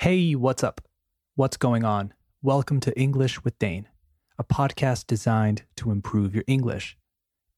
Hey, what's up? What's going on? Welcome to English with Dane, a podcast designed to improve your English.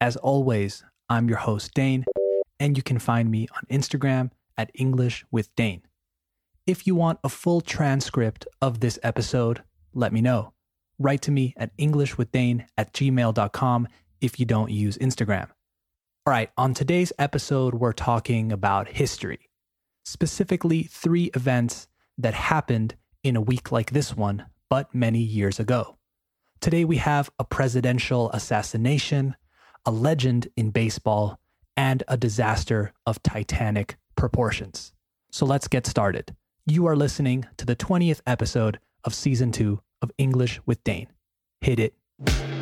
As always, I'm your host, Dane, and you can find me on Instagram at English with Dane. If you want a full transcript of this episode, let me know. Write to me at englishwithdane at gmail.com if you don't use Instagram. All right, on today's episode, we're talking about history, specifically three events that happened in a week like this one, but many years ago. Today we have a presidential assassination, a legend in baseball, and a disaster of titanic proportions. So let's get started. You are listening to the 20th episode of season two of English with Dane. Hit it.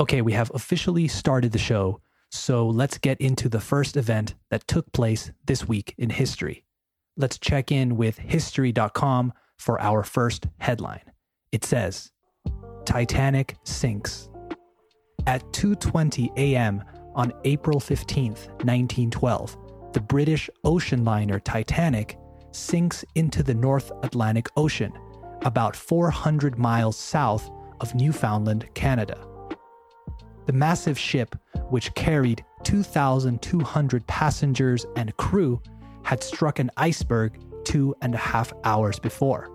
Okay, we have officially started the show, so let's get into the first event that took place this week in history. Let's check in with history.com for our first headline. It says, Titanic sinks. At 2:20 a.m. on April 15th, 1912, the British ocean liner Titanic sinks into the North Atlantic Ocean, about 400 miles south of Newfoundland, Canada. The massive ship, which carried 2,200 passengers and crew, had struck an iceberg two and a half hours before.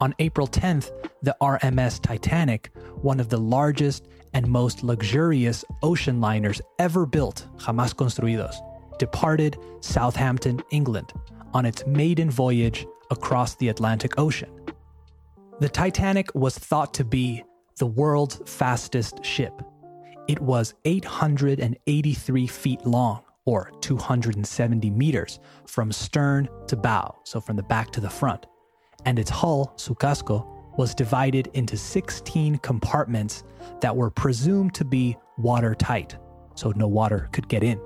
On April 10th, the RMS Titanic, one of the largest and most luxurious ocean liners ever built, jamás construidos, departed Southampton, England, on its maiden voyage across the Atlantic Ocean. The Titanic was thought to be the world's fastest ship. It was 883 feet long, or 270 meters, from stern to bow, so from the back to the front. And its hull, su casco, was divided into 16 compartments that were presumed to be watertight, so no water could get in.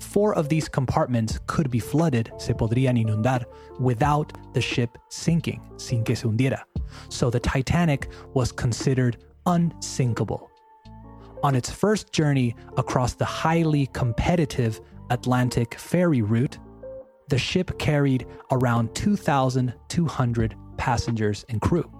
Four of these compartments could be flooded, se podrían inundar, without the ship sinking, sin que se hundiera. So the Titanic was considered unsinkable. On its first journey across the highly competitive Atlantic ferry route, the ship carried around 2,200 passengers and crew.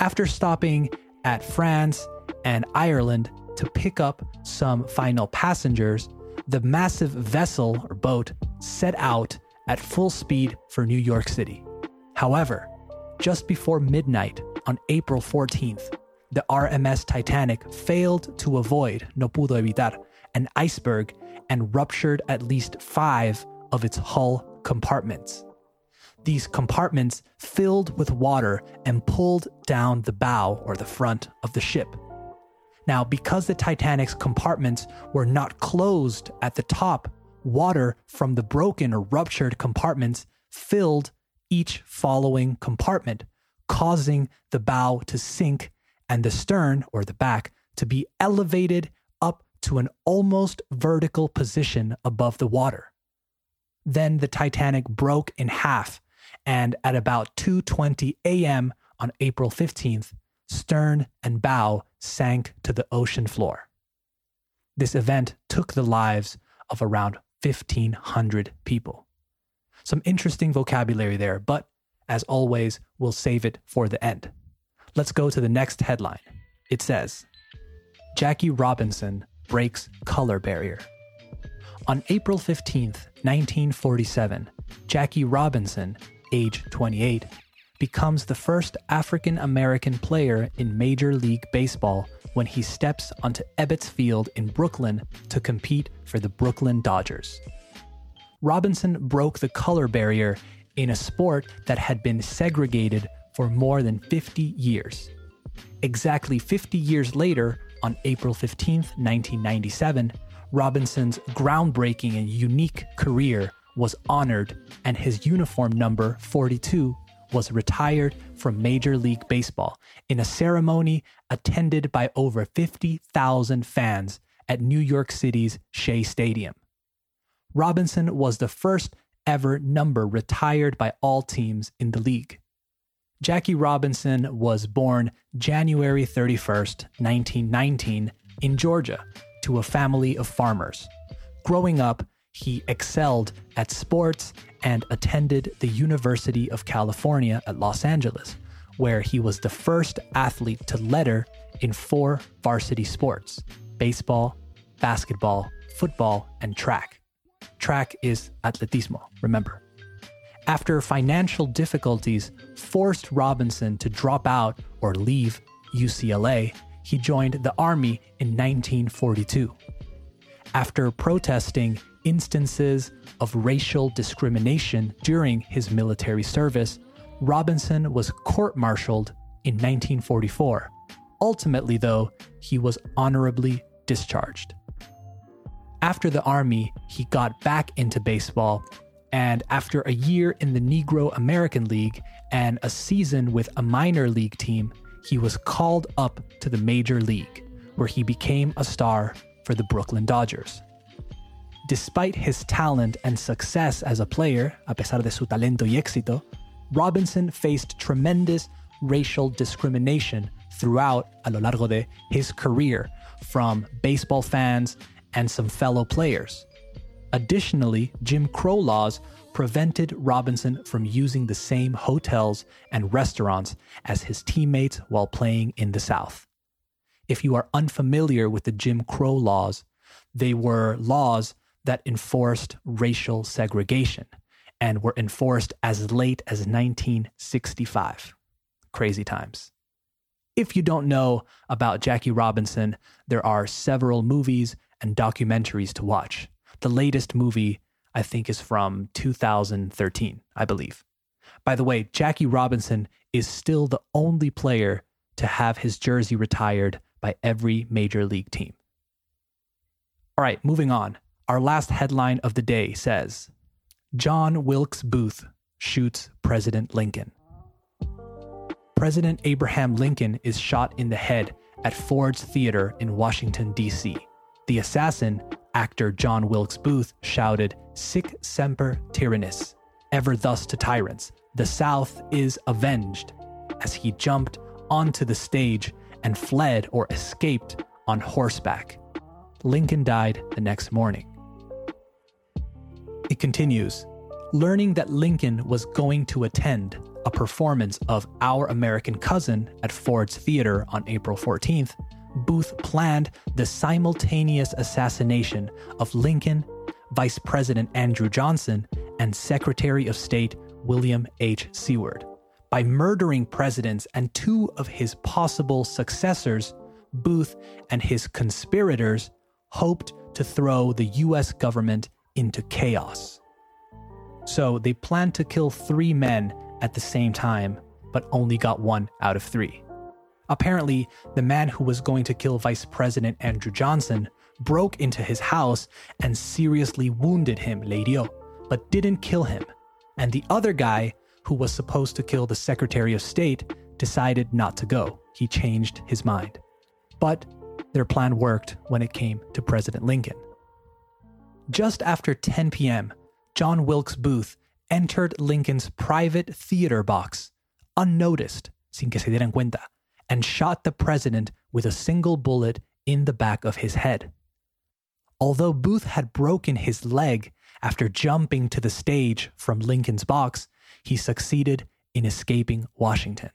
After stopping at France and Ireland to pick up some final passengers, the massive vessel or boat set out at full speed for New York City. However, just before midnight on April 14th, the RMS Titanic failed to avoid, no pudo evitar, an iceberg and ruptured at least five of its hull compartments. These compartments filled with water and pulled down the bow or the front of the ship. Now, because the Titanic's compartments were not closed at the top, water from the broken or ruptured compartments filled each following compartment, causing the bow to sink and the stern or the back to be elevated up to an almost vertical position above the water. Then the Titanic broke in half and at about 2:20 a.m. on April 15th, stern and bow sank to the ocean floor. This event took the lives of around 1500 people. Some interesting vocabulary there, but as always, we'll save it for the end. Let's go to the next headline. It says Jackie Robinson breaks color barrier. On April 15th, 1947, Jackie Robinson, age 28, becomes the first African American player in Major League Baseball when he steps onto Ebbets Field in Brooklyn to compete for the Brooklyn Dodgers. Robinson broke the color barrier in a sport that had been segregated for more than 50 years. Exactly 50 years later, on April 15, 1997, Robinson's groundbreaking and unique career was honored, and his uniform number 42 was retired from Major League Baseball in a ceremony attended by over 50,000 fans at New York City's Shea Stadium. Robinson was the first ever number retired by all teams in the league. Jackie Robinson was born January 31st, 1919, in Georgia, to a family of farmers. Growing up, he excelled at sports and attended the University of California at Los Angeles, where he was the first athlete to letter in four varsity sports baseball, basketball, football, and track. Track is atletismo, remember. After financial difficulties forced Robinson to drop out or leave UCLA, he joined the Army in 1942. After protesting instances of racial discrimination during his military service, Robinson was court martialed in 1944. Ultimately, though, he was honorably discharged. After the Army, he got back into baseball, and after a year in the Negro American League and a season with a minor league team, he was called up to the Major League, where he became a star for the Brooklyn Dodgers. Despite his talent and success as a player, a pesar de su talento y éxito, Robinson faced tremendous racial discrimination throughout a lo largo de his career from baseball fans and some fellow players. Additionally, Jim Crow laws prevented Robinson from using the same hotels and restaurants as his teammates while playing in the South. If you are unfamiliar with the Jim Crow laws, they were laws that enforced racial segregation and were enforced as late as 1965. Crazy times. If you don't know about Jackie Robinson, there are several movies and documentaries to watch. The latest movie, I think, is from 2013, I believe. By the way, Jackie Robinson is still the only player to have his jersey retired by every major league team. All right, moving on. Our last headline of the day says John Wilkes Booth shoots President Lincoln. President Abraham Lincoln is shot in the head at Ford's Theater in Washington, D.C. The assassin, actor John Wilkes Booth, shouted, Sic semper tyrannis, ever thus to tyrants. The South is avenged, as he jumped onto the stage and fled or escaped on horseback. Lincoln died the next morning. It continues learning that Lincoln was going to attend a performance of Our American Cousin at Ford's Theater on April 14th, Booth planned the simultaneous assassination of Lincoln, Vice President Andrew Johnson, and Secretary of State William H. Seward. By murdering presidents and two of his possible successors, Booth and his conspirators hoped to throw the US government into chaos. So they planned to kill three men at the same time, but only got one out of three. Apparently, the man who was going to kill Vice President Andrew Johnson broke into his house and seriously wounded him, Leirio, but didn't kill him. And the other guy, who was supposed to kill the Secretary of State, decided not to go. He changed his mind. But their plan worked when it came to President Lincoln. Just after 10 p.m., John Wilkes Booth entered Lincoln's private theater box, unnoticed, sin que se dieran cuenta, and shot the president with a single bullet in the back of his head. Although Booth had broken his leg after jumping to the stage from Lincoln's box, he succeeded in escaping Washington.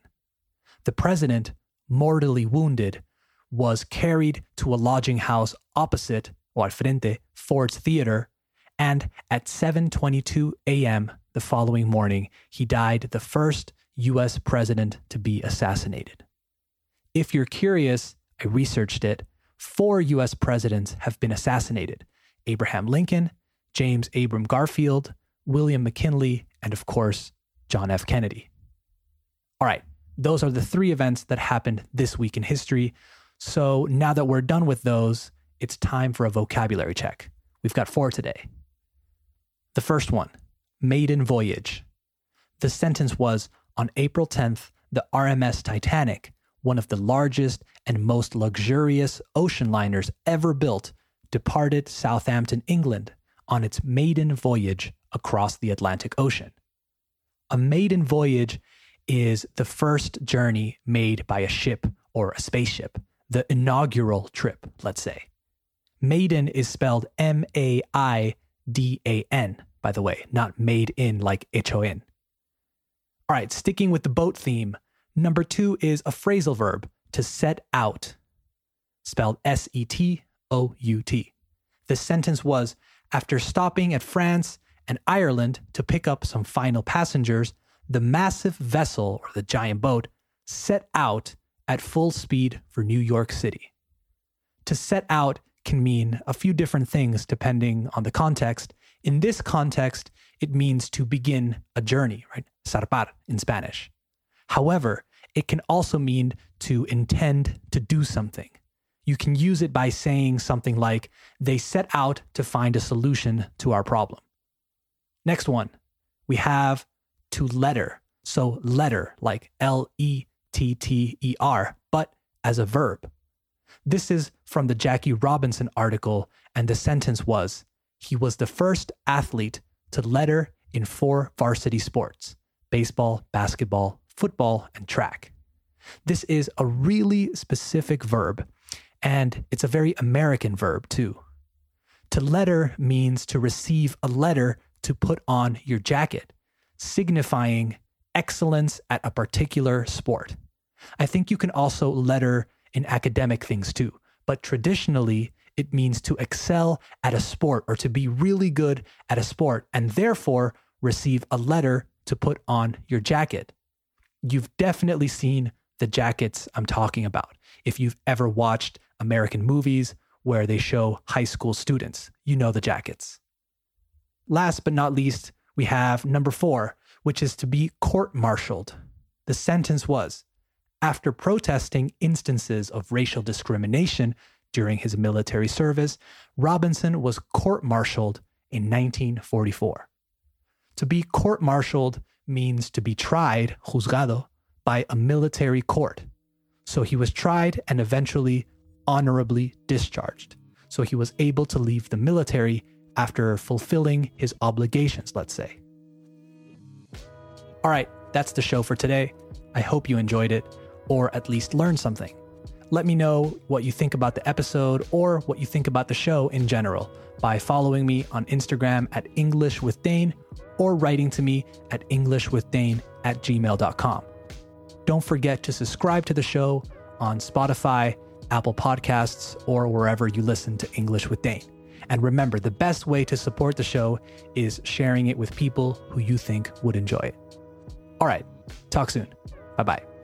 The president, mortally wounded, was carried to a lodging house opposite or al frente Ford's Theater, and at 7:22 a.m. the following morning, he died the first US president to be assassinated. If you're curious, I researched it. Four US presidents have been assassinated Abraham Lincoln, James Abram Garfield, William McKinley, and of course, John F. Kennedy. All right, those are the three events that happened this week in history. So now that we're done with those, it's time for a vocabulary check. We've got four today. The first one, maiden voyage. The sentence was on April 10th, the RMS Titanic, one of the largest and most luxurious ocean liners ever built, departed Southampton, England on its maiden voyage across the Atlantic Ocean. A maiden voyage is the first journey made by a ship or a spaceship, the inaugural trip, let's say. Maiden is spelled M A I D A N, by the way, not made in like H O N. All right, sticking with the boat theme, number two is a phrasal verb, to set out, spelled S E T O U T. The sentence was After stopping at France and Ireland to pick up some final passengers, the massive vessel or the giant boat set out at full speed for New York City. To set out can mean a few different things depending on the context. In this context, it means to begin a journey, right? Zarpar in Spanish. However, it can also mean to intend to do something. You can use it by saying something like, they set out to find a solution to our problem. Next one, we have to letter. So letter, like L E T T E R, but as a verb. This is from the Jackie Robinson article, and the sentence was He was the first athlete to letter in four varsity sports baseball, basketball, football, and track. This is a really specific verb, and it's a very American verb too. To letter means to receive a letter to put on your jacket signifying excellence at a particular sport. I think you can also letter in academic things too, but traditionally it means to excel at a sport or to be really good at a sport and therefore receive a letter to put on your jacket. You've definitely seen the jackets I'm talking about. If you've ever watched American movies where they show high school students, you know the jackets. Last but not least, we have number four, which is to be court martialed. The sentence was After protesting instances of racial discrimination during his military service, Robinson was court martialed in 1944. To be court martialed means to be tried, juzgado, by a military court. So he was tried and eventually honorably discharged. So he was able to leave the military after fulfilling his obligations, let's say. All right, that's the show for today. I hope you enjoyed it, or at least learn something. Let me know what you think about the episode or what you think about the show in general by following me on Instagram at English with Dane or writing to me at EnglishWithDane at gmail.com. Don't forget to subscribe to the show on Spotify, Apple Podcasts, or wherever you listen to English with Dane. And remember, the best way to support the show is sharing it with people who you think would enjoy it. All right, talk soon. Bye bye.